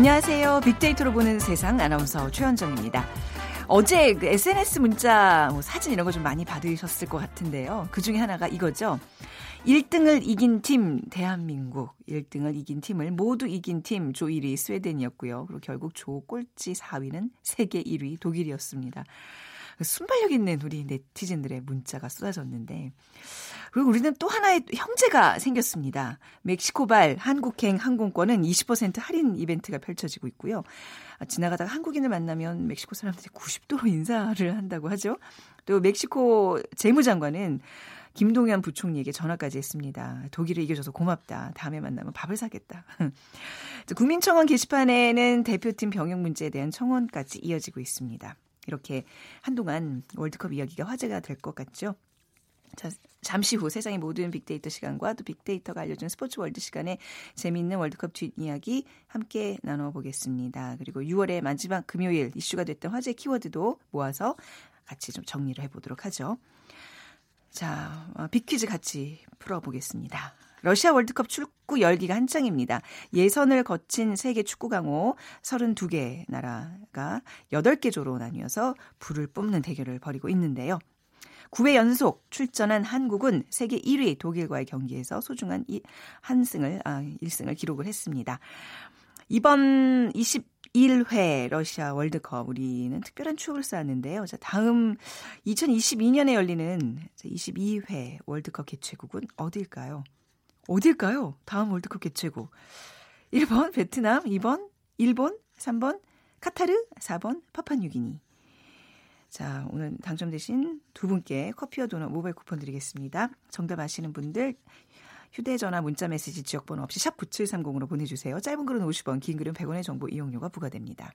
안녕하세요. 빅데이터로 보는 세상 아나운서 최현정입니다. 어제 그 SNS 문자, 뭐 사진 이런 거 좀 많이 받으셨을 것 같은데요. 그 중에 하나가 이거죠. 1등을 이긴 팀 대한민국, 1등을 이긴 팀을 모두 이긴 팀 조 1위 스웨덴이었고요. 그리고 결국 조 꼴찌 4위는 세계 1위 독일이었습니다. 순발력 있는 우리 네티즌들의 문자가 쏟아졌는데 그리고 우리는 또 하나의 형제가 생겼습니다. 멕시코발 한국행 항공권은 20% 할인 이벤트가 펼쳐지고 있고요. 아, 지나가다가 한국인을 만나면 멕시코 사람들이 90도로 인사를 한다고 하죠. 또 멕시코 재무장관은 김동연 부총리에게 전화까지 했습니다. 독일을 이겨줘서 고맙다. 다음에 만나면 밥을 사겠다. 국민청원 게시판에는 대표팀 병역 문제에 대한 청원까지 이어지고 있습니다. 이렇게 한동안 월드컵 이야기가 화제가 될 것 같죠. 자, 잠시 후 세상의 모든 빅데이터 시간과 또 빅데이터가 알려준 스포츠 월드 시간에 재미있는 월드컵 뒷이야기 함께 나눠보겠습니다. 그리고 6월의 마지막 금요일 이슈가 됐던 화제 키워드도 모아서 같이 좀 정리를 해보도록 하죠. 자, 어, 빅퀴즈 같이 풀어보겠습니다. 러시아 월드컵 축구 열기가 한창입니다. 예선을 거친 세계 축구 강호 32개 나라가 8개 조로 나뉘어서 불을 뿜는 대결을 벌이고 있는데요. 9회 연속 출전한 한국은 세계 1위 독일과의 경기에서 소중한 한 승을 아 1승을 기록을 했습니다. 이번 21회 러시아 월드컵 우리는 특별한 추억을 쌓았는데요. 자, 다음 2022년에 열리는 22회 월드컵 개최국은 어딜까요? 어딜까요? 다음 월드컵 개최국. 1번 베트남, 2번 일본, 3번 카타르, 4번 파파뉴기니. 자, 오늘 당첨되신 두 분께 커피와 도넛 모바일 쿠폰 드리겠습니다. 정답 아시는 분들 휴대전화 문자메시지 지역번호 없이 샵 9730으로 보내주세요. 짧은 글은 50원, 긴 글은 100원의 정보 이용료가 부과됩니다.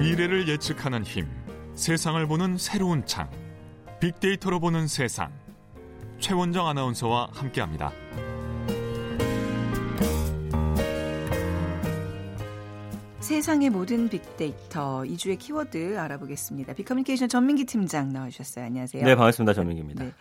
미래를 예측하는 힘, 세상을 보는 새로운 창, 빅데이터로 보는 세상. 최원정 아나운서와 함께합니다. 세상의 모든 빅데이터 2주의 키워드 알아보겠습니다. 빅커뮤니케이션 전민기 팀장 나와주셨어요. 안녕하세요. 네, 반갑습니다. 전민기입니다. 네.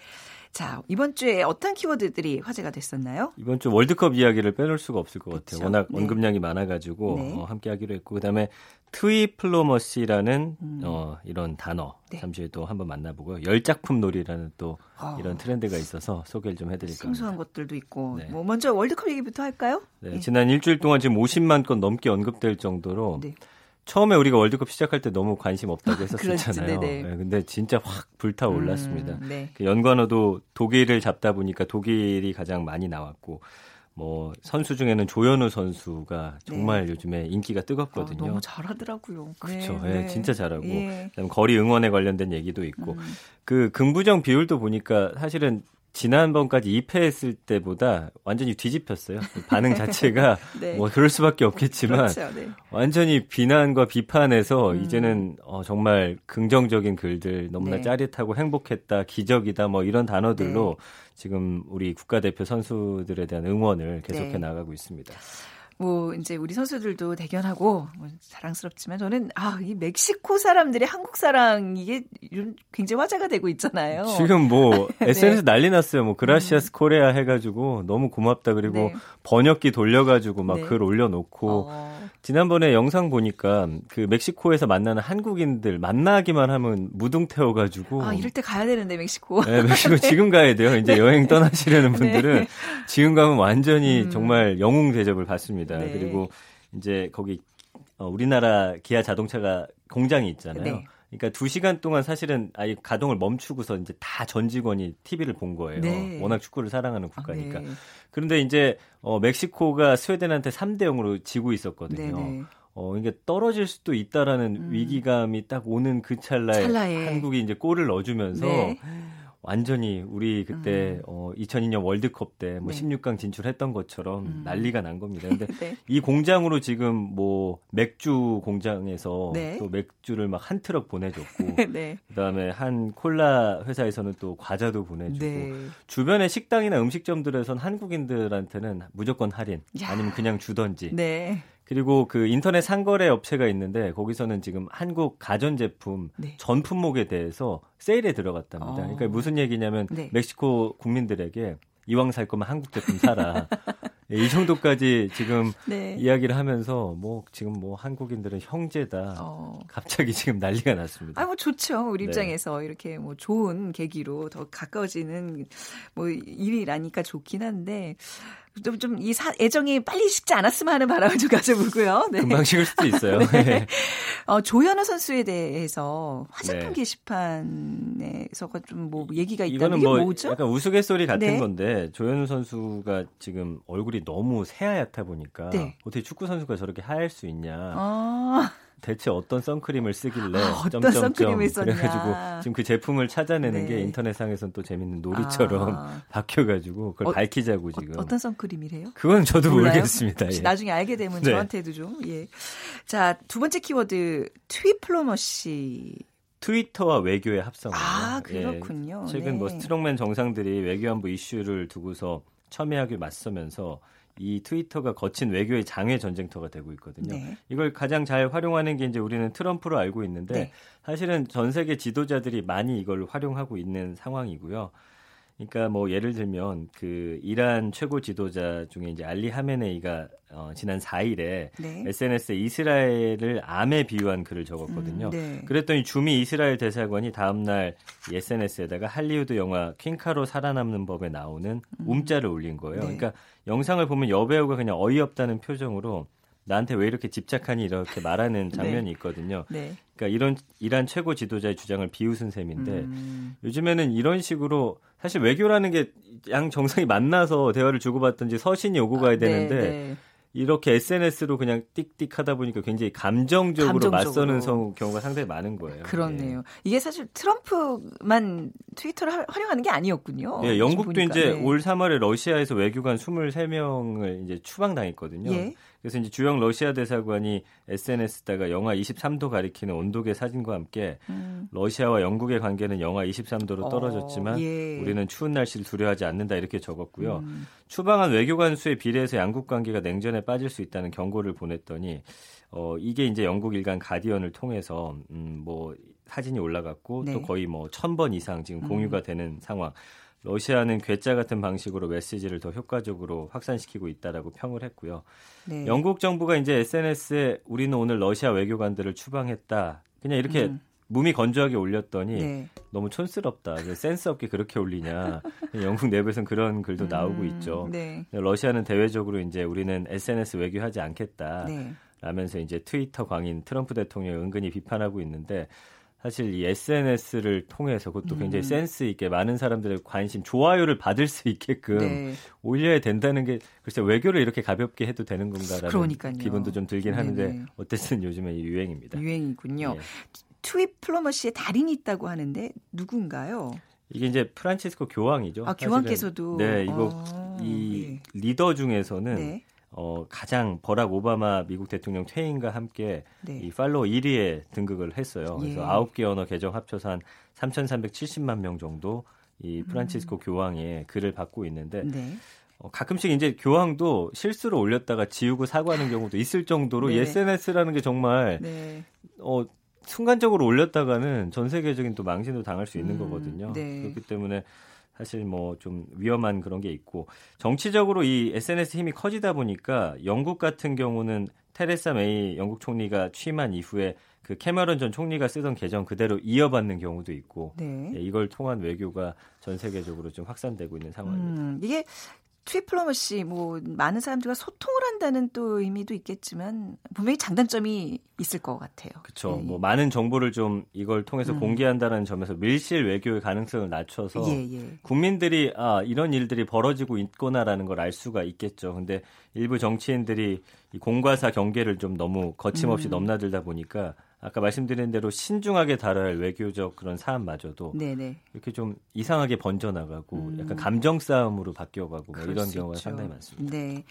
자, 이번 주에 어떤 키워드들이 화제가 됐었나요? 이번 주 월드컵 이야기를 빼놓을 수가 없을 것 그쵸? 같아요. 워낙 네. 언급량이 많아가지고 네. 어, 함께 하기로 했고, 그 다음에 트위플로머시라는 음. 어, 이런 단어 네. 잠시 후에 또 한번 만나보고요. 열작품 놀이라는 또 어. 이런 트렌드가 있어서 소개를 좀 해드릴까 합니다. 것들도 있고 네. 뭐 먼저 월드컵 얘기부터 할까요? 네, 네. 지난 일주일 동안 지금 50만 건 넘게 언급될 정도로 네. 처음에 우리가 월드컵 시작할 때 너무 관심 없다고 했었잖아요. 네, 근데 진짜 확 불타 올랐습니다. 음, 네. 그 연관어도 독일을 잡다 보니까 독일이 가장 많이 나왔고 뭐 선수 중에는 조현우 선수가 정말 네. 요즘에 인기가 뜨겁거든요. 아, 너무 잘하더라고요. 그렇죠. 네, 네. 진짜 잘하고 예. 거리 응원에 관련된 얘기도 있고 음. 그 긍부정 비율도 보니까 사실은 지난번까지 2패했을 때보다 완전히 뒤집혔어요. 반응 자체가 네. 뭐 그럴 수밖에 없겠지만 그렇죠, 네. 완전히 비난과 비판에서 음. 이제는 어, 정말 긍정적인 글들 너무나 네. 짜릿하고 행복했다, 기적이다 뭐 이런 단어들로 네. 지금 우리 국가대표 선수들에 대한 응원을 계속해 네. 나가고 있습니다. 뭐 이제 우리 선수들도 대견하고 뭐 자랑스럽지만 저는 아 이 멕시코 사람들의 한국 사랑 이게 굉장히 화제가 되고 있잖아요. 지금 뭐 SNS 네. 난리 났어요. 뭐 그라시아스 음. 코레아 해가지고 너무 고맙다 그리고 네. 번역기 돌려가지고 막글 네. 올려놓고 어. 지난번에 영상 보니까 그 멕시코에서 만나는 한국인들 만나기만 하면 무등 태워가지고 아 이럴 때 가야 되는데 멕시코. 네, 멕시코 지금 가야 돼요. 이제 네. 여행 떠나시려는 분들은 네. 지금 가면 완전히 음. 정말 영웅 대접을 받습니다. 네. 그리고 이제 거기 어, 우리나라 기아 자동차가 공장이 있잖아요. 네. 그러니까 두 시간 동안 사실은 아예 가동을 멈추고서 이제 다 전 직원이 TV를 본 거예요. 네. 워낙 축구를 사랑하는 국가니까. 아, 네. 그런데 이제 어, 멕시코가 스웨덴한테 3대 0으로 지고 있었거든요. 네네. 네. 어, 이게 떨어질 수도 있다라는 음. 위기감이 딱 오는 그 찰나에, 찰나에, 한국이 이제 골을 넣어주면서 네. 완전히 우리 그때 음. 어 2002년 월드컵 때뭐 네. 16강 진출했던 것처럼 음. 난리가 난 겁니다. 근데 네. 이 공장으로 지금 뭐 맥주 공장에서 네. 또 맥주를 막 한 트럭 보내줬고 네. 그다음에 한 콜라 회사에서는 또 과자도 보내주고 네. 주변의 식당이나 음식점들에선 한국인들한테는 무조건 할인 야. 아니면 그냥 주던지 네. 그리고 그 인터넷 상거래 업체가 있는데 거기서는 지금 한국 가전제품 네. 전 품목에 대해서 세일에 들어갔답니다. 어. 그러니까 무슨 얘기냐면 네. 멕시코 국민들에게 이왕 살 거면 한국 제품 사라. 예, 이 정도까지 지금 네. 이야기를 하면서 뭐 지금 뭐 한국인들은 형제다. 어. 갑자기 지금 난리가 났습니다. 아, 뭐 좋죠. 우리 네. 입장에서 이렇게 뭐 좋은 계기로 더 가까워지는 뭐 일이라니까 좋긴 한데 좀이 애정이 빨리 식지 않았으면 하는 바람을 좀 가져보고요. 네. 금방 식을 수도 있어요. 네. 어, 조현우 선수에 대해서 화장품 네. 게시판에서가 좀 뭐 얘기가 있다는 게 뭐 뭐죠? 약간 우스갯소리 같은 네. 건데 조현우 선수가 지금 얼굴이 너무 새하얗다 보니까 네. 어떻게 축구 선수가 저렇게 하얄 수 있냐. 아. 대체 어떤 선크림을 쓰길래 아, 어떤 선크림을 썼냐. 그래가지고 지금 그 제품을 찾아내는 네. 게 인터넷상에선 또 재밌는 놀이처럼 아. 바뀌어가지고 그걸 어, 밝히자고 지금 어, 떤 선크림이래요? 그건 저도 몰라요? 모르겠습니다. 예. 나중에 알게 되면 네. 저한테도 좀 예. 자 두 번째 키워드 Twiplomacy 트위터와 외교의 합성. 아 예. 그렇군요. 예. 최근 네. 뭐 스트롱맨 정상들이 외교안보 이슈를 두고서 첨예하게 맞서면서 이 트위터가 거친 외교의 장외 전쟁터가 되고 있거든요. 네. 이걸 가장 잘 활용하는 게 이제 우리는 트럼프로 알고 있는데 네. 사실은 전 세계 지도자들이 많이 이걸 활용하고 있는 상황이고요. 그러니까 뭐 예를 들면 그 이란 최고 지도자 중에 이제 알리 하메네이가 어, 지난 4일에 네. SNS에 이스라엘을 암에 비유한 글을 적었거든요. 음, 네. 그랬더니 주미 이스라엘 대사관이 다음날 SNS에다가 할리우드 영화 퀸카로 살아남는 법에 나오는 음. 움자를 올린 거예요. 네. 그러니까 영상을 보면 여배우가 그냥 어이없다는 표정으로 나한테 왜 이렇게 집착하니 이렇게 말하는 네. 장면이 있거든요. 네. 그러니까 이런 이란 최고 지도자의 주장을 비웃은 셈인데 음. 요즘에는 이런 식으로 사실 외교라는 게 양 정상이 만나서 대화를 주고받든지 서신이 오고 가야 아, 네, 되는데 네, 이렇게 SNS로 그냥 띡띡 하다 보니까 굉장히 감정적으로, 감정적으로. 맞서는 경우가 상당히 많은 거예요. 그렇네요. 예. 이게 사실 트럼프만 트위터를 활용하는 게 아니었군요. 예, 영국도 이제 네. 올 3월에 러시아에서 외교관 23명을 이제 추방당했거든요. 예? 그래서 이제 주영 러시아 대사관이 SNS에다가 영하 23도 가리키는 온도계 사진과 함께 음. 러시아와 영국의 관계는 영하 23도로 어, 떨어졌지만 어, 예. 우리는 추운 날씨를 두려워하지 않는다 이렇게 적었고요. 음. 추방한 외교관 수에 비례해서 양국 관계가 냉전에 빠질 수 있다는 경고를 보냈더니 어 이게 이제 영국 일간 가디언을 통해서 음뭐 사진이 올라갔고 네. 또 거의 뭐 천 번 이상 지금 공유가 음. 되는 상황. 러시아는 괴짜 같은 방식으로 메시지를 더 효과적으로 확산시키고 있다라고 평을 했고요. 네. 영국 정부가 이제 SNS에 우리는 오늘 러시아 외교관들을 추방했다. 그냥 이렇게 음. 몸이 건조하게 올렸더니 네. 너무 촌스럽다. 센스 없게 그렇게 올리냐. 영국 내부에서는 그런 글도 음, 나오고 있죠. 네. 러시아는 대외적으로 이제 우리는 SNS 외교하지 않겠다. 네. 라면서 이제 트위터 광인 트럼프 대통령을 은근히 비판하고 있는데 사실 이 SNS를 통해서 그것도 굉장히 음. 센스 있게 많은 사람들의 관심, 좋아요를 받을 수 있게끔 네. 올려야 된다는 게 글쎄 외교를 이렇게 가볍게 해도 되는 건가라는 그러니까요. 기분도 좀 들긴 하는데 네네. 어쨌든 요즘에 유행입니다. 유행이군요. 예. 트윗플로머시의 달인이 있다고 하는데 누군가요? 이게 이제 프란치스코 교황이죠. 아, 교황께서도 네, 이거 아, 이 네. 리더 중에서는 네. 어, 가장 버락 오바마 미국 대통령 퇴임과 함께 네. 이 팔로워 1위에 등극을 했어요. 그래서 예. 9개 언어 계정 합쳐서 한 3,370만 명 정도 이 프란치스코 음. 교황의 글을 받고 있는데 네. 어, 가끔씩 이제 교황도 실수로 올렸다가 지우고 사과하는 경우도 있을 정도로 네. SNS라는 게 정말 네. 어, 순간적으로 올렸다가는 전 세계적인 또 망신도 당할 수 있는 음, 거거든요. 네. 그렇기 때문에 사실 뭐 좀 위험한 그런 게 있고 정치적으로 이 SNS 힘이 커지다 보니까 영국 같은 경우는 테레사 메이 영국 총리가 취임한 이후에 그 캐머런 전 총리가 쓰던 계정 그대로 이어받는 경우도 있고 네. 예, 이걸 통한 외교가 전 세계적으로 좀 확산되고 있는 상황입니다. 음, 이게 Twiplomacy 뭐 많은 사람들과 소통을 한다는 또 의미도 있겠지만 분명히 장단점이 있을 것 같아요. 그렇죠. 예. 뭐 많은 정보를 좀 이걸 통해서 음. 공개한다는 점에서 밀실 외교의 가능성을 낮춰서 예, 예. 국민들이 아 이런 일들이 벌어지고 있구나라는 걸 알 수가 있겠죠. 근데 일부 정치인들이 이 공과사 경계를 좀 너무 거침없이 음. 넘나들다 보니까 아까 말씀드린 대로 신중하게 다뤄야 할 외교적 그런 사안마저도 네네. 이렇게 좀 이상하게 번져나가고 음. 약간 감정 싸움으로 바뀌어가고 뭐 이런 경우가 있죠. 상당히 많습니다. 네.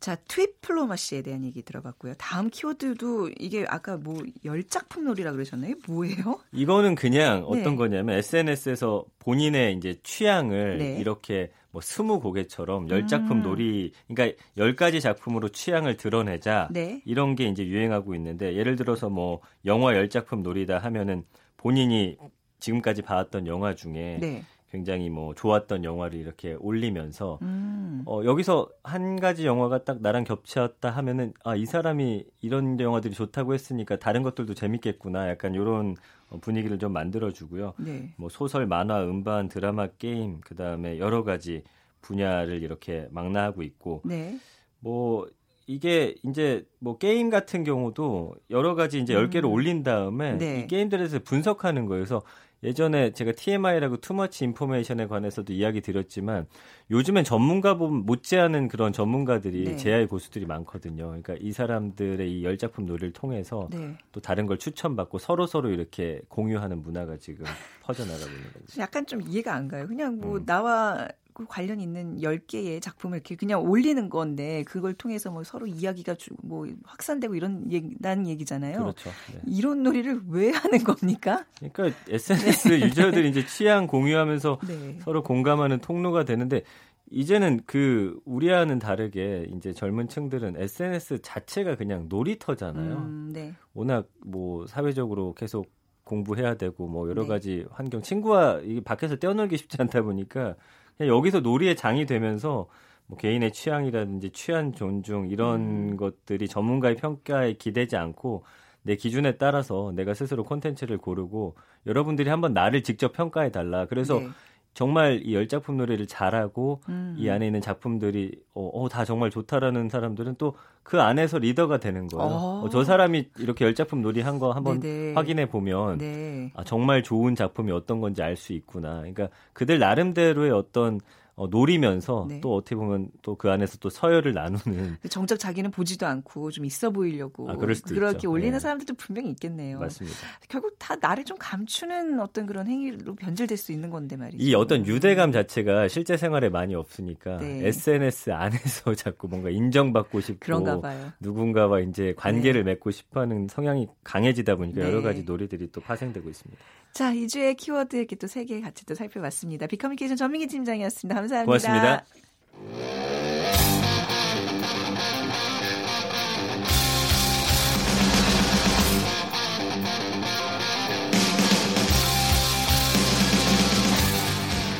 자, 트윗플로마시에 대한 얘기 들어봤고요. 다음 키워드도 이게 아까 뭐 열작품 놀이라 그러셨나요? 뭐예요? 이거는 그냥 어떤 네. 거냐면 SNS에서 본인의 이제 취향을 네. 이렇게 뭐 스무 곡에처럼 열 작품 음. 놀이 그러니까 열 가지 작품으로 취향을 드러내자 네. 이런 게 이제 유행하고 있는데 예를 들어서 뭐 영화 열 작품 놀이다 하면은 본인이 지금까지 봐왔던 영화 중에 네. 굉장히 뭐 좋았던 영화를 이렇게 올리면서 음. 어, 여기서 한 가지 영화가 딱 나랑 겹쳤다 하면은 아 이 사람이 이런 영화들이 좋다고 했으니까 다른 것들도 재밌겠구나 약간 이런 분위기를 좀 만들어주고요. 네. 뭐 소설, 만화, 음반, 드라마, 게임 그 다음에 여러 가지 분야를 이렇게 망라하고 있고 네. 뭐 이게 이제 뭐 게임 같은 경우도 여러 가지 이제 음. 10개를 올린 다음에 네. 이 게임들에서 분석하는 거여서 예전에 제가 TMI라고 투머치 인포메이션에 관해서도 이야기 드렸지만 요즘엔 전문가 못지않은 그런 전문가들이 네. 제아의 고수들이 많거든요. 그러니까 이 사람들의 이 열작품 놀이를 통해서 네. 또 다른 걸 추천받고 서로 서로 이렇게 공유하는 문화가 지금 퍼져나가고 있는 거죠. 약간 좀 이해가 안 가요. 그냥 뭐 음. 나와 그 관련 있는 10개의 작품을 이렇게 그냥 올리는 건데 그걸 통해서 뭐 서로 이야기가 주, 뭐 확산되고 이런 얘기, 라는 얘기잖아요. 그렇죠. 네. 이런 놀이를 왜 하는 겁니까? 그러니까 SNS 네. 유저들이 이제 취향 공유하면서 네. 서로 공감하는 통로가 되는데 이제는 그 우리와는 다르게 이제 젊은 층들은 SNS 자체가 그냥 놀이터잖아요. 음, 네. 워낙 뭐 사회적으로 계속 공부해야 되고 뭐 여러 네. 가지 환경 친구와 이 밖에서 떼어놀기 쉽지 않다 보니까 여기서 놀이의 장이 되면서 뭐 개인의 취향이라든지 취한 존중 이런 음. 것들이 전문가의 평가에 기대지 않고 내 기준에 따라서 내가 스스로 콘텐츠를 고르고 여러분들이 한번 나를 직접 평가해 달라. 그래서 네. 정말 이 열 작품 노래를 잘하고 음. 이 안에 있는 작품들이 어, 어, 다 정말 좋다라는 사람들은 또 그 안에서 리더가 되는 거예요. 어. 어, 저 사람이 이렇게 열 작품 놀이한 거 한번 네네. 확인해 보면 네. 아, 정말 좋은 작품이 어떤 건지 알 수 있구나. 그러니까 그들 나름대로의 어떤 어, 노리면서 네. 또 어떻게 보면 또 그 안에서 또 서열을 나누는 정작 자기는 보지도 않고 좀 있어 보이려고 아, 그렇게 있죠. 올리는 네. 사람들도 분명히 있겠네요. 맞습니다. 결국 다 나를 좀 감추는 어떤 그런 행위로 변질될 수 있는 건데 말이죠. 이 어떤 유대감 자체가 실제 생활에 많이 없으니까 네. SNS 안에서 자꾸 뭔가 인정받고 싶고 그런가 봐요. 누군가와 이제 관계를 네. 맺고 싶어하는 성향이 강해지다 보니까 여러 네. 가지 놀이들이 또 파생되고 있습니다. 자, 2주의 키워드 이렇게 또 세 개의 같이 또 살펴봤습니다. 비커뮤니케이션 전민기 팀장이었습니다. 감사합니다. 고맙습니다.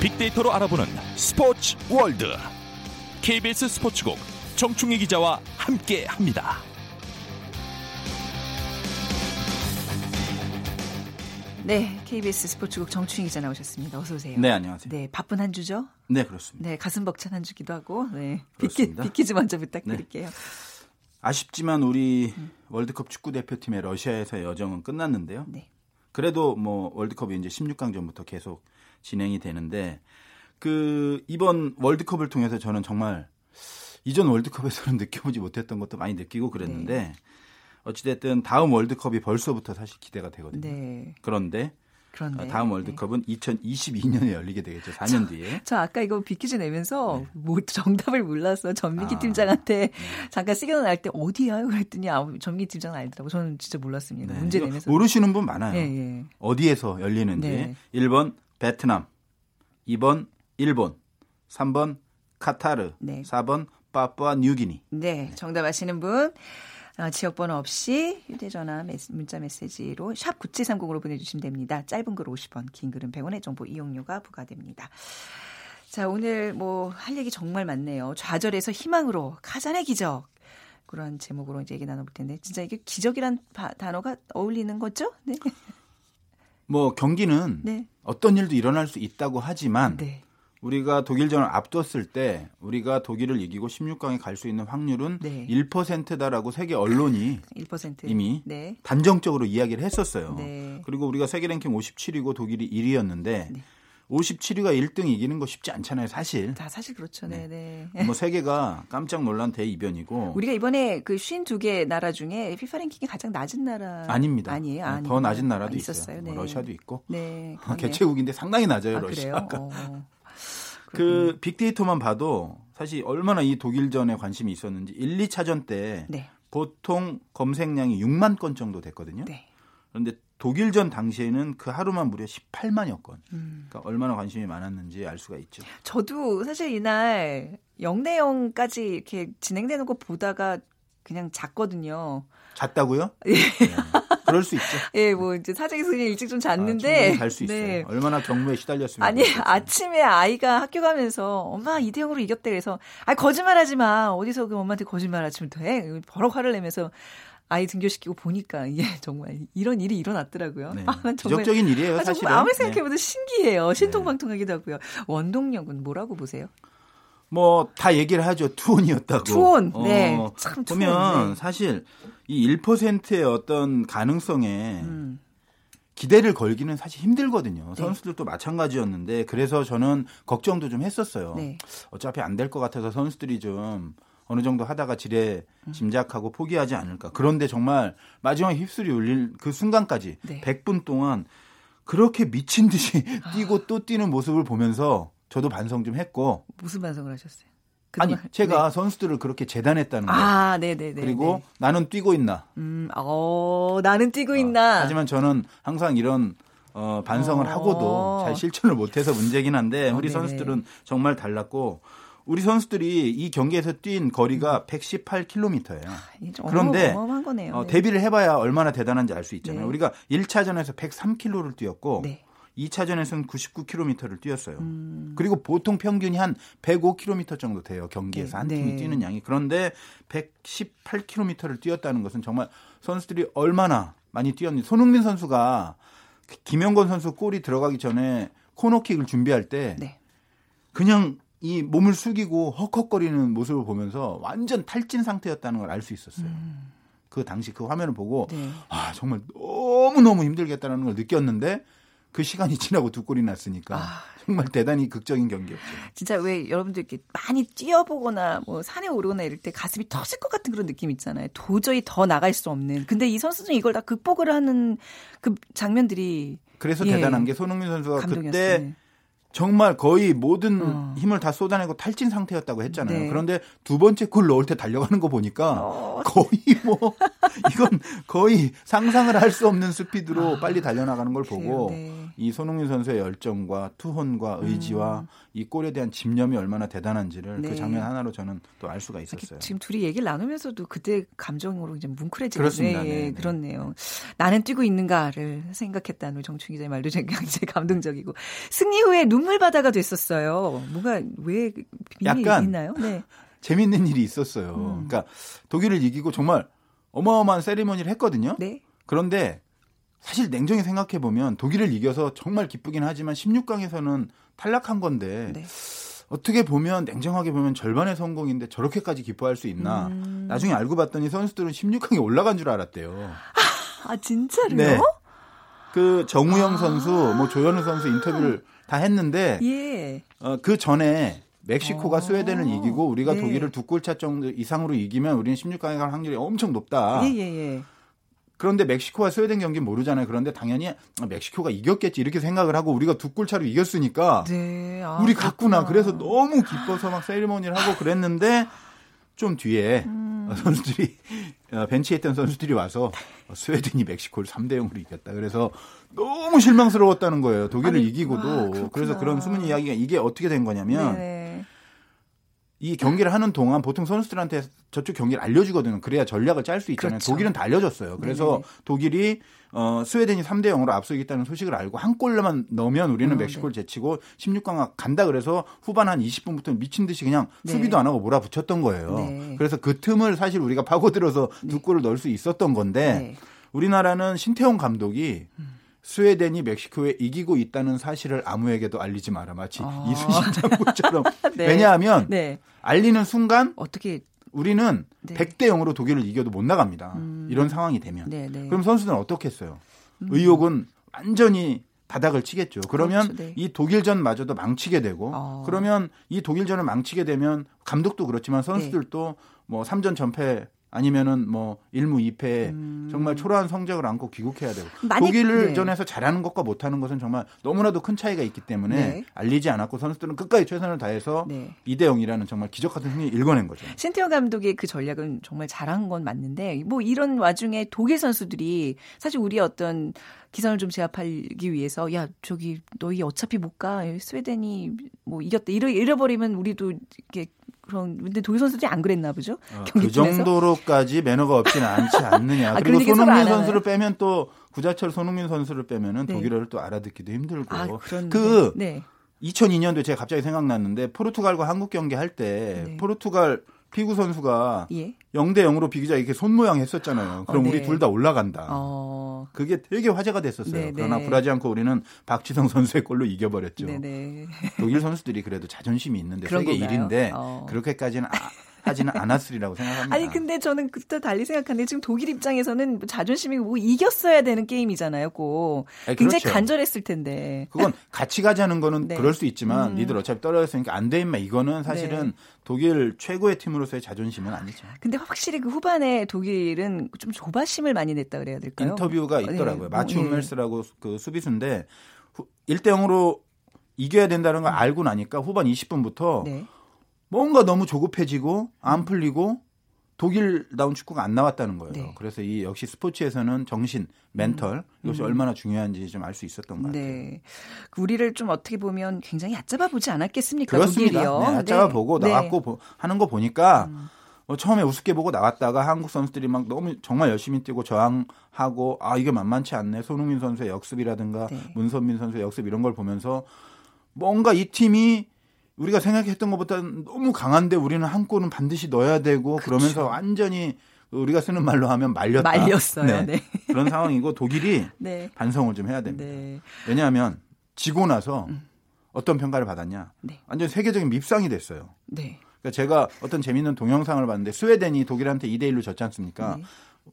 빅데이터로 알아보는 스포츠 월드 KBS 스포츠국 정충희 기자와 함께 합니다. 네, KBS 스포츠국 정충희 기자 나오셨습니다. 어서 오세요. 네, 안녕하세요. 네, 바쁜 한 주죠? 네, 그렇습니다. 네, 가슴 벅찬 한 주기도 하고, 네, 빅퀴, 빅퀴즈 먼저 부탁드릴게요. 네. 아쉽지만 우리 음. 월드컵 축구 대표팀의 러시아에서의 여정은 끝났는데요. 네. 그래도 뭐 월드컵이 이제 16강전부터 계속 진행이 되는데 그 이번 월드컵을 통해서 저는 정말 이전 월드컵에서는 느껴보지 못했던 것도 많이 느끼고 그랬는데 네. 어찌됐든 다음 월드컵이 벌써부터 사실 기대가 되거든요. 네. 그런데 그렇네. 어, 다음 월드컵은 네. 2022년에 열리게 되겠죠. 4년 저, 뒤에. 저 아까 이거 퀴즈 내면서 네. 뭐 정답을 몰라서 전민기 아, 팀장한테 네. 잠깐 시그널 날때 어디야? 그랬더니 아, 전민기 팀장은 알더라고. 저는 진짜 몰랐습니다. 네. 문제 내면서. 모르시는 분 많아요. 예, 예. 어디에서 열리는지. 1번 베트남, 2번 일본, 3번 카타르, 4번 파푸아 뉴기니. 네, 정답 아시는 분. 어, 지역번호 없이 휴대전화 문자 메시지로 샵 9730으로 보내주시면 됩니다. 짧은 글 50원, 긴 글은 100원의 정보 이용료가 부과됩니다. 자, 오늘 뭐 할 얘기 정말 많네요. 좌절에서 희망으로 가잔의 기적. 그런 제목으로 이제 얘기 나눠볼 텐데 진짜 이게 기적이란 바, 단어가 어울리는 거죠? 네. 뭐 경기는 네. 어떤 일도 일어날 수 있다고 하지만 네. 우리가 독일전을 앞뒀을 때 우리가 독일을 이기고 16강에 갈 수 있는 확률은 네. 1%다라고 세계 언론이 1%. 이미 네. 단정적으로 이야기를 했었어요. 네. 그리고 우리가 세계 랭킹 57위고 독일이 1위였는데 57위가 1등 이기는 거 쉽지 않잖아요, 사실. 다 사실 그렇죠. 네, 네. 뭐 세계가 깜짝 놀란 대이변이고. 우리가 이번에 그 52개 나라 중에 피파 랭킹이 가장 낮은 나라 아닙니다. 아니에요. 아, 더 낮은 나라도 아, 있었어요. 뭐 네. 뭐 러시아도 있고. 네. 개최국인데 상당히 낮아요, 아, 러시아가. 어. 그 빅데이터만 봐도 사실 얼마나 이 독일전에 관심이 있었는지 1, 2차전 때 네. 보통 검색량이 6만 건 정도 됐거든요. 네. 그런데 독일전 당시에는 그 하루만 무려 18만여 건. 음. 그러니까 얼마나 관심이 많았는지 알 수가 있죠. 저도 사실 이날 0대 0까지 이렇게 진행되는 거 보다가 그냥 잤거든요. 잤다고요? 예. 네. 그럴 수 있죠. 예, 뭐 이제 사정에서 그냥 일찍 좀 잤는데. 아, 잘수 있어요. 네. 얼마나 경무에 시달렸으면. 아니. 아침에 아이가 학교 가면서 엄마 이대형으로 이겼대 그래서 아 거짓말 하지 마. 어디서 그 엄마한테 거짓말 하시면 돼. 버럭 화를 내면서 아이 등교시키고 보니까 이게 정말 이런 일이 일어났더라고요. 네. 아, 정말 적인 일이에요, 사실. 아무리 생각해봐도 네. 신기해요. 신통방통하기도 하고요. 원동력은 뭐라고 보세요? 뭐 다 얘기를 하죠. 투혼이었다고. 투혼. 어, 네. 참 보면 투혼, 네. 사실 이 1%의 어떤 가능성에 음. 기대를 걸기는 사실 힘들거든요. 네. 선수들도 마찬가지였는데 그래서 저는 걱정도 좀 했었어요. 네. 어차피 안 될 것 같아서 선수들이 좀 어느 정도 하다가 지레 음. 짐작하고 포기하지 않을까. 그런데 정말 마지막에 휩쓸이 울릴 그 순간까지 네. 100분 동안 그렇게 미친 듯이 뛰고 또 뛰는 모습을 보면서 저도 반성 좀 했고. 무슨 반성을 하셨어요? 아니 제가 네. 선수들을 그렇게 재단했다는 거예요. 아, 네네네. 네, 그리고 네. 나는 뛰고 있나. 음, 어, 나는 뛰고 어, 있나. 하지만 저는 항상 이런 어, 반성을 어. 하고도 잘 실천을 못해서 문제긴 한데 어, 우리 선수들은 정말 달랐고 우리 선수들이 이 경기에서 뛴 거리가 118km예요. 아, 그런데 어, 데뷔를 해봐야 얼마나 대단한지 알 수 있잖아요. 네. 우리가 1차전에서 103km를 뛰었고 네. 2차전에서는 99km를 뛰었어요. 음. 그리고 보통 평균이 한 105km 정도 돼요. 경기에서 네. 한 팀이 네. 뛰는 양이. 그런데 118km를 뛰었다는 것은 정말 선수들이 얼마나 많이 뛰었는지. 손흥민 선수가 김영건 선수 골이 들어가기 전에 코너킥을 준비할 때 네. 그냥 이 몸을 숙이고 헉헉거리는 모습을 보면서 완전 탈진 상태였다는 걸 알 수 있었어요. 음. 그 당시 그 화면을 보고 네. 아 정말 너무 너무 힘들겠다는 걸 느꼈는데 그 시간이 지나고 두 골이 났으니까 아. 정말 대단히 극적인 경기였죠. 진짜 왜 여러분들 이렇게 많이 뛰어보거나 뭐 산에 오르거나 이럴 때 가슴이 터질 것 같은 그런 느낌 있잖아요. 도저히 더 나갈 수 없는. 근데 이 선수들이 이걸 다 극복을 하는 그 장면들이 그래서 예. 대단한 게 손흥민 선수가 감동이었어요. 그때 정말 거의 모든 어. 힘을 다 쏟아내고 탈진 상태였다고 했잖아요. 네. 그런데 두 번째 골 넣을 때 달려가는 거 보니까 어. 거의 뭐 이건 거의 상상을 할 수 없는 스피드로 아. 빨리 달려나가는 걸 보고 네. 이 손흥민 선수의 열정과 투혼과 의지와 음. 이 골에 대한 집념이 얼마나 대단한지를 그 네. 그 장면 하나로 저는 또 알 수가 있었어요. 지금 둘이 얘기를 나누면서도 그때 감정으로 이제 뭉클해지는 그렇습니다. 네, 네, 그렇네요. 나는 뛰고 있는가를 생각했다는 정충 기자의 말도 굉장히 감동적이고 승리 후에 눈물 바다가 됐었어요. 뭔가 왜 약간 있나요? 네. 재밌는 일이 있었어요. 음. 그러니까 독일을 이기고 정말 어마어마한 세리머니를 했거든요. 네. 그런데 사실 냉정히 생각해 보면 독일을 이겨서 정말 기쁘긴 하지만 16강에서는 탈락한 건데 네. 어떻게 보면 냉정하게 보면 절반의 성공인데 저렇게까지 기뻐할 수 있나? 음. 나중에 알고 봤더니 선수들은 16강에 올라간 줄 알았대요. 아 진짜로요? 네. 그 정우영 아. 선수, 뭐 조현우 선수 인터뷰를 다 했는데 예. 어, 그 전에 멕시코가 어. 스웨덴을 이기고 우리가 네. 독일을 두 골 차 정도 이상으로 이기면 우리는 16강에 갈 확률이 엄청 높다. 예, 예, 예. 그런데 멕시코와 스웨덴 경기 모르잖아요. 그런데 당연히 멕시코가 이겼겠지 이렇게 생각을 하고 우리가 두 골 차로 이겼으니까 네. 아, 우리 갔구나. 그래서 너무 기뻐서 막 세리머니를 하고 그랬는데 좀 뒤에 음. 선수들이 어, 벤치에 있던 선수들이 와서 스웨덴이 멕시코를 3대 0으로 이겼다. 그래서 너무 실망스러웠다는 거예요. 독일을 아니, 이기고도. 아, 그래서 그런 숨은 이야기가 이게 어떻게 된 거냐면 네네. 이 경기를 하는 동안 보통 선수들한테 저쪽 경기를 알려주거든요. 그래야 전략을 짤 수 있잖아요. 그렇죠. 독일은 다 알려줬어요. 그래서 네네. 독일이 어, 스웨덴이 3대 0으로 앞서 있다는 소식을 알고 한 골만 넣으면 우리는 어, 멕시코를 네. 제치고 16강 간다 그래서 후반 한 20분부터 미친 듯이 그냥 네. 수비도 안 하고 몰아붙였던 거예요. 네. 그래서 그 틈을 사실 우리가 파고들어서 두 네. 골을 넣을 수 있었던 건데 네. 우리나라는 신태용 감독이 음. 스웨덴이 멕시코에 이기고 있다는 사실을 아무에게도 알리지 마라. 마치 아. 이순신 장군처럼. 네. 왜냐하면 네. 알리는 순간 어떻게 우리는 네. 100대 0으로 독일을 이겨도 못 나갑니다. 음. 이런 상황이 되면. 네, 네. 그럼 선수들은 어떻게 했어요? 음. 의욕은 완전히 바닥을 치겠죠. 그러면 그렇죠, 네. 이 독일전마저도 망치게 되고 어. 그러면 이 독일전을 망치게 되면 감독도 그렇지만 선수들도 뭐 3전 전패 아니면은 뭐 1무 2패 음. 정말 초라한 성적을 안고 귀국해야 되고 독일전에서 네. 잘하는 것과 못하는 것은 정말 너무나도 큰 차이가 있기 때문에 네. 알리지 않았고 선수들은 끝까지 최선을 다해서 네. 2대 0이라는 정말 기적 같은 승리 읽어낸 거죠. 신태용 감독의 그 전략은 정말 잘한 건 맞는데 뭐 이런 와중에 독일 선수들이 사실 우리의 어떤 기선을 좀 제압하기 위해서 야 저기 너희 어차피 못 가. 스웨덴이 뭐 이겼다. 이러 잃어버리면 우리도 이렇게 그런 근데 독일 선수들이 안 그랬나 보죠? 어, 그 정도로까지 매너가 없지는 않지 않느냐. 아, 그리고 손흥민 선수를 빼면 또 구자철 손흥민 선수를 빼면은 네. 독일어를 또 알아듣기도 힘들고 아, 그 네. 2002년도에 제가 갑자기 생각났는데 포르투갈과 한국 경기 할때 네. 포르투갈 피구 선수가 예? 0대 0으로 비기자 이렇게 손 모양 했었잖아요. 그럼 어, 네. 우리 둘 다 올라간다. 어. 그게 되게 화제가 됐었어요. 네, 그러나 불하지 않고 우리는 박지성 선수의 골로 이겨버렸죠. 네, 독일 선수들이 그래도 자존심이 있는데 세계 건가요? 1인데 어. 그렇게까지는 아, 하지는 않았으리라고 생각합니다. 아니 근데 저는 그때 달리 생각하는데 지금 독일 입장에서는 자존심이 뭐 이겼어야 되는 게임이잖아요. 고 아니, 굉장히 그렇죠. 간절했을 텐데. 그건 같이 가자는 거는 네. 그럴 수 있지만 음. 니들 어차피 떨어졌으니까 안 돼 임마 이거는 사실은 네. 독일 최고의 팀으로서의 자존심은 아니죠. 근데 확실히 그 후반에 독일은 좀 조바심을 많이 냈다 그래야 될까요? 인터뷰가 네. 있더라고요. 네. 마치 우멜스라고 그 수비수인데 1대 0으로 이겨야 된다는 걸 알고 나니까 후반 20분부터 네. 뭔가 너무 조급해지고 안 풀리고 독일다운 축구가 안 나왔다는 거예요. 네. 그래서 이 역시 스포츠에서는 정신, 멘털 음. 이것이 음. 얼마나 중요한지 좀 알 수 있었던 것 같아요. 네. 그 우리를 좀 어떻게 보면 굉장히 얕잡아 보지 않았겠습니까? 그렇습니다. 독일이요. 네, 얕잡아 네. 보고 나왔고 네. 하는 거 보니까 음. 뭐 처음에 우습게 보고 나왔다가 한국 선수들이 막 너무 정말 열심히 뛰고 저항하고 아 이게 만만치 않네. 손흥민 선수의 역습이라든가 네. 문선민 선수의 역습 이런 걸 보면서 뭔가 이 팀이 우리가 생각했던 것보다 너무 강한데 우리는 한 골은 반드시 넣어야 되고 그쵸. 그러면서 완전히 우리가 쓰는 말로 하면 말렸다. 말렸어요. 네. 네. 그런 상황이고 독일이 네. 반성을 좀 해야 됩니다. 네. 왜냐하면 지고 나서 음. 어떤 평가를 받았냐? 네. 완전 세계적인 밉상이 됐어요. 네. 그러니까 제가 어떤 재밌는 동영상을 봤는데 스웨덴이 독일한테 2대 1로 졌지 않습니까? 네.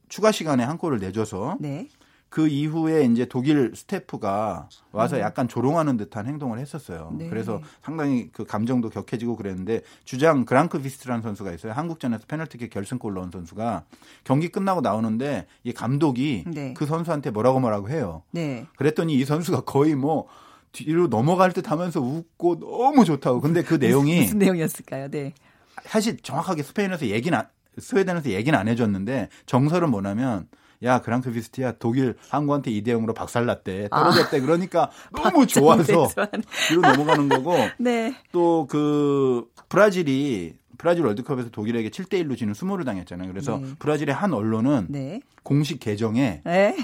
추가 시간에 한 골을 내줘서 네. 그 이후에 이제 독일 스태프가 와서 음. 약간 조롱하는 듯한 행동을 했었어요. 네. 그래서 상당히 그 감정도 격해지고 그랬는데 주장 그랑크 비스트라는 선수가 있어요. 한국전에서 페널티킥 결승골 넣은 선수가 경기 끝나고 나오는데 이 감독이 네. 그 선수한테 뭐라고 뭐라고 해요. 네. 그랬더니 이 선수가 거의 뭐 뒤로 넘어갈 듯 하면서 웃고 너무 좋다고. 근데 그 내용이 무슨 내용이었을까요? 네. 사실 정확하게 스페인에서 얘기는 스웨덴에서 얘기는 안 해줬는데 정설은 뭐냐면 야 그랑크 비스티야 독일 한국한테 2대 0으로 박살났대 떨어졌대 아. 그러니까 너무 좋아서 뒤로 넘어가는 거고 네. 또그 브라질이 브라질 월드컵에서 독일에게 7대 1로 지는 수모를 당했잖아요. 그래서 네. 브라질의 한 언론은 네. 공식 계정에 네.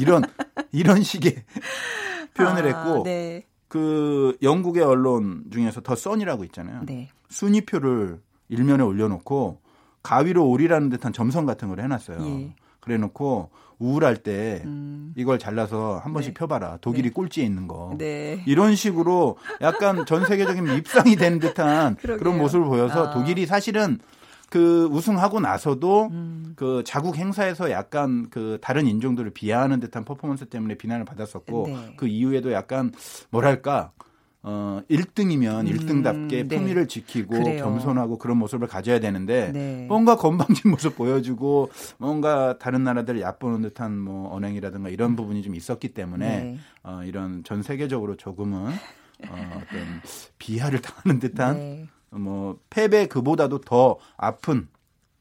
이런 이런 식의 표현을 아, 했고 네. 그 영국의 언론 중에서 더 선이라고 있잖아요. 네. 순위표를 일면에 올려놓고 가위로 오리라는 듯한 점선 같은 걸 해놨어요. 예. 그래 놓고 우울할 때 음. 이걸 잘라서 한 번씩 네. 펴봐라. 독일이 네. 꼴찌에 있는 거. 네. 이런 식으로 약간 전 세계적인 입상이 된 듯한 그런 모습을 보여서 아. 독일이 사실은 그 우승하고 나서도 음. 그 자국 행사에서 약간 그 다른 인종들을 비하하는 듯한 퍼포먼스 때문에 비난을 받았었고 네. 그 이후에도 약간 뭐랄까 어 1등이면 음, 1등답게 네. 품위를 지키고 그래요. 겸손하고 그런 모습을 가져야 되는데 네. 뭔가 건방진 모습 보여주고 뭔가 다른 나라들을 얕보는 듯한 뭐 언행이라든가 이런 부분이 좀 있었기 때문에 네. 어 이런 전 세계적으로 조금은 어 어떤 비하를 당하는 듯한 네. 뭐 패배 그보다도 더 아픈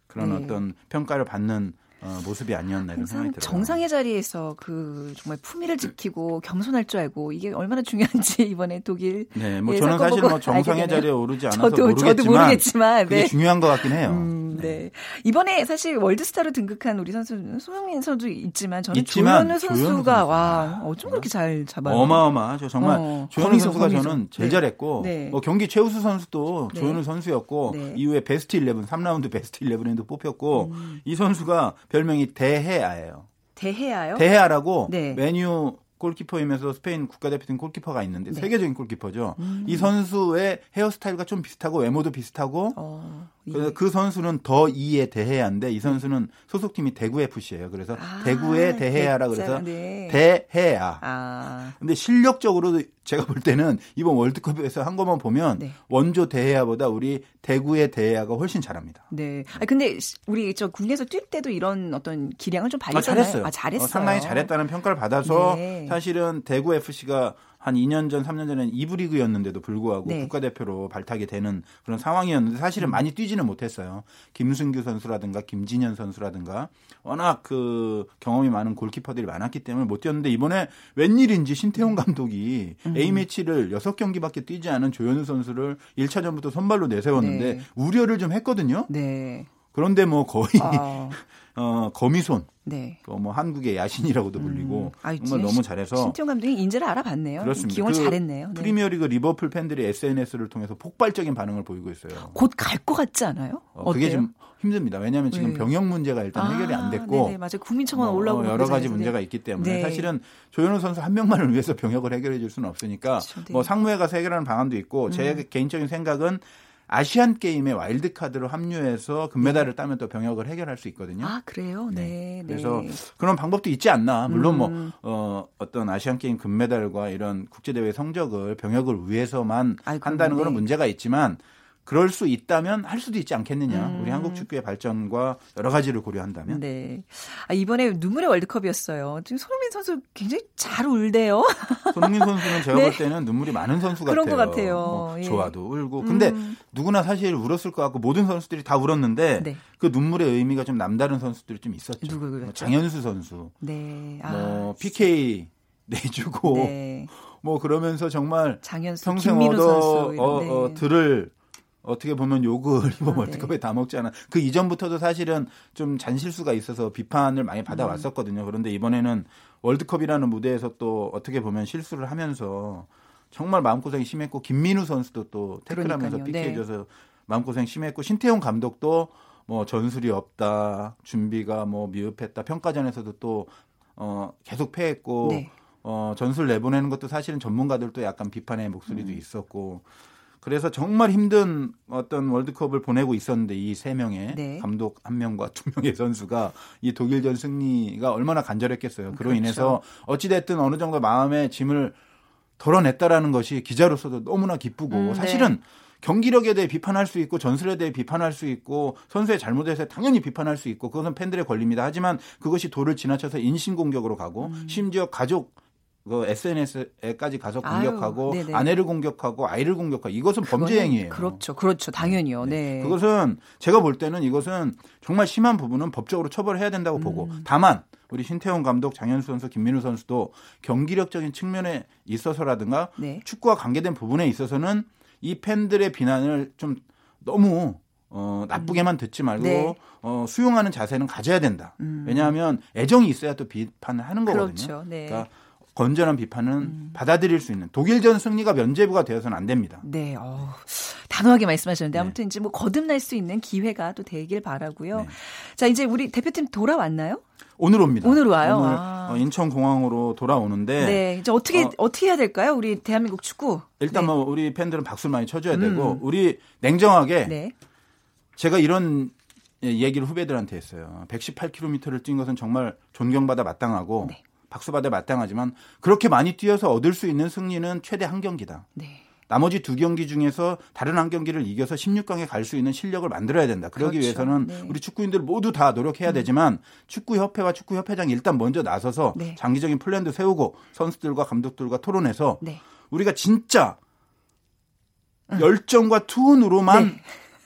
그런 네. 어떤 평가를 받는 어, 모습이 아니었나 이런 생각이 들어요. 정상의 자리에서 그 정말 품위를 지키고 겸손할 줄 알고 이게 얼마나 중요한지 이번에 독일. 네, 뭐 저는 사실 뭐 정상의 자리에 오르지 않아서 저도, 모르겠지만, 저도 모르겠지만 그게 네. 중요한 것 같긴 해요. 음, 네. 네. 이번에 사실 월드스타로 등극한 우리 선수 손흥민 선수 있지만 저는 조현우 선수가 와 어쩜 그렇게 잘 잡아요. 어마어마하죠. 정말 어, 조현우 선수가 거기서. 저는 제일 네. 잘했고 네. 뭐 경기 최우수 선수도 네. 조현우 선수였고 네. 이후에 베스트 11, 3라운드 베스트 11에도 뽑혔고 음. 이 선수가 별명이 대해아예요. 대해아요? 대해아라고 네. 메뉴 골키퍼이면서 스페인 국가대표팀 골키퍼가 있는데 네. 세계적인 골키퍼죠. 음. 이 선수의 헤어스타일과 좀 비슷하고 외모도 비슷하고 어. 그래서 그 선수는 더 이에 대해야인데 이 선수는 소속팀이 대구 FC예요. 그래서 아, 대구의 대해야라 그래서 네. 대해야. 아. 근데 실력적으로도 제가 볼 때는 이번 월드컵에서 한 것만 보면 네. 원조 대해야보다 우리 대구의 대해야가 훨씬 잘합니다. 네. 아 근데 우리 저 국내에서 뛸 때도 이런 어떤 기량을 좀 발휘했잖아요. 아, 잘했어요. 아, 잘했어요. 어, 상당히 잘했다는 평가를 받아서 네. 사실은 대구 FC가 한 2년 전, 3년 전에는 2부 리그였는데도 불구하고 네. 국가대표로 발탁이 되는 그런 상황이었는데 사실은 음. 많이 뛰지는 못했어요. 김승규 선수라든가 김진현 선수라든가 워낙 그 경험이 많은 골키퍼들이 많았기 때문에 못 뛰었는데 이번에 웬일인지 신태용 감독이 음. A매치를 6경기밖에 뛰지 않은 조현우 선수를 1차전부터 선발로 내세웠는데 네. 우려를 좀 했거든요. 네. 그런데 뭐 거의 아. 어, 거미손. 네. 뭐 한국의 야신이라고도 불리고 음. 아, 정말 너무 잘해서 신태용 감독이 인재를 알아봤네요. 그렇습니다. 기용을 그 잘했네요. 네. 프리미어리그 리버풀 팬들이 SNS를 통해서 폭발적인 반응을 보이고 있어요. 곧 갈 것 같지 않아요? 어, 그게 좀 힘듭니다. 왜냐하면 지금 네. 병역 문제가 일단 아, 해결이 안 됐고, 네네, 맞아요. 국민청원 뭐, 올라오고 여러 가지 문제가 있기 때문에 네. 사실은 조현우 선수 한 명만을 위해서 병역을 해결해 줄 수는 없으니까 그렇죠, 네. 뭐 상무에 가서 해결하는 방안도 있고 제 음. 개인적인 생각은 아시안 게임에 와일드 카드로 합류해서 금메달을 네. 따면 또 병역을 해결할 수 있거든요. 아 그래요? 네. 네. 그래서 그런 방법도 있지 않나. 물론 뭐, 음. 뭐 어, 어떤 아시안 게임 금메달과 이런 국제 대회 성적을 병역을 위해서만 아이고, 한다는 네. 거는 문제가 있지만 그럴 수 있다면 할 수도 있지 않겠느냐. 음. 우리 한국 축구의 발전과 여러 가지를 고려한다면. 네. 아, 이번에 눈물의 월드컵이었어요. 지금 손흥민 선수 굉장히 잘 울대요. 손흥민 선수는 제가 네. 볼 때는 눈물이 많은 선수 같아요. 그런 것 같아요. 뭐 예. 좋아도 울고. 근데 음. 누구나 사실 울었을 것 같고 모든 선수들이 다 울었는데 네. 그 눈물의 의미가 좀 남다른 선수들이 좀 있었죠. 누구 뭐 장현수 선수. 네. 아, 뭐 PK 내주고. 네. 뭐 그러면서 정말 장현수, 평생 얻어, 선수, 어, 어, 들을 어떻게 보면 욕을 이번 아, 월드컵에 네. 다 먹지 않아. 그 이전부터도 사실은 좀 잔실수가 있어서 비판을 많이 받아왔었거든요. 그런데 이번에는 월드컵이라는 무대에서 또 어떻게 보면 실수를 하면서 정말 마음고생이 심했고 김민우 선수도 또 태클하면서 피해줘서 네. 마음고생 심했고 신태용 감독도 뭐 전술이 없다, 준비가 뭐 미흡했다, 평가전에서도 또 어, 계속 패했고 네. 어, 전술 내보내는 것도 사실은 전문가들도 약간 비판의 목소리도 음. 있었고 그래서 정말 힘든 어떤 월드컵을 보내고 있었는데 이 세 명의 네. 감독 한 명과 두 명의 선수가 이 독일전 승리가 얼마나 간절했겠어요. 그로 그렇죠. 인해서 어찌 됐든 어느 정도 마음의 짐을 덜어냈다라는 것이 기자로서도 너무나 기쁘고 음, 네. 사실은 경기력에 대해 비판할 수 있고 전술에 대해 비판할 수 있고 선수의 잘못에 대해서 당연히 비판할 수 있고 그것은 팬들의 권리입니다. 하지만 그것이 도를 지나쳐서 인신 공격으로 가고 음. 심지어 가족 그 SNS에까지 가서 공격하고 아유, 아내를 공격하고 아이를 공격하고 이것은 범죄 행위예요. 그렇죠. 그렇죠. 당연히요. 네. 네. 그것은 제가 볼 때는 이것은 정말 심한 부분은 법적으로 처벌해야 된다고 음. 보고 다만 우리 신태용 감독, 장현수 선수, 김민우 선수도 경기력적인 측면에 있어서라든가 네. 축구와 관계된 부분에 있어서는 이 팬들의 비난을 좀 너무 어, 나쁘게만 듣지 말고 네. 어, 수용하는 자세는 가져야 된다. 음. 왜냐하면 애정이 있어야 또 비판을 하는 거거든요. 그렇죠. 네. 그러니까 건전한 비판은 음. 받아들일 수 있는 독일전 승리가 면죄부가 되어서는 안 됩니다. 네, 어, 단호하게 말씀하셨는데 네. 아무튼 이제 뭐 거듭날 수 있는 기회가 또 되길 바라고요. 네. 자, 이제 우리 대표팀 돌아왔나요? 오늘 옵니다. 오늘 와요. 오늘 아. 어, 인천공항으로 돌아오는데. 네. 이제 어떻게 어, 떻게 해야 될까요? 우리 대한민국 축구. 일단 네. 뭐 우리 팬들은 박수를 많이 쳐줘야 음. 되고 우리 냉정하게 네. 제가 이런 얘기를 후배들한테 했어요. 118km를 뛴 것은 정말 존경받아 마땅하고 네. 박수받아 마땅하지만 그렇게 많이 뛰어서 얻을 수 있는 승리는 최대 한 경기다. 네. 나머지 두 경기 중에서 다른 한 경기를 이겨서 16강에 갈 수 있는 실력을 만들어야 된다. 그러기 그렇죠. 위해서는 네. 우리 축구인들 모두 다 노력해야 음. 되지만 축구협회와 축구협회장이 일단 먼저 나서서 네. 장기적인 플랜도 세우고 선수들과 감독들과 토론해서 네. 우리가 진짜 열정과 투혼으로만 네.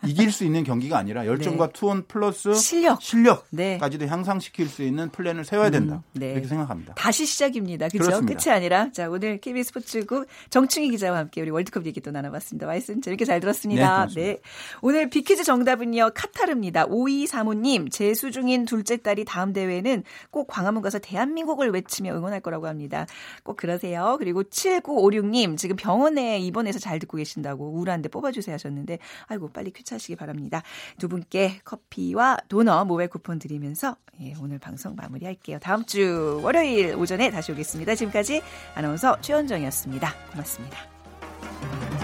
이길 수 있는 경기가 아니라 열정과 네. 투혼 플러스 실력 실력까지도 네. 향상시킬 수 있는 플랜을 세워야 된다. 음, 네. 이렇게 생각합니다. 다시 시작입니다. 그렇죠? 끝이 아니라 자 오늘 KBS 스포츠국 정충희 기자와 함께 우리 월드컵 얘기 또 나눠봤습니다. 말씀 재밌게 잘 들었습니다. 네, 네. 오늘 비키즈 정답은요 카타르입니다. 5235님 재수 중인 둘째 딸이 다음 대회는 꼭 광화문 가서 대한민국을 외치며 응원할 거라고 합니다. 꼭 그러세요. 그리고 7956님 지금 병원에 입원해서 잘 듣고 계신다고 우울한데 뽑아주세요 하셨는데 아이고 빨리 퀴즈 하시기 바랍니다. 두 분께 커피와 도넛 모바일 쿠폰 드리면서 예, 오늘 방송 마무리할게요. 다음 주 월요일 오전에 다시 오겠습니다. 지금까지 아나운서 최원정이었습니다. 고맙습니다.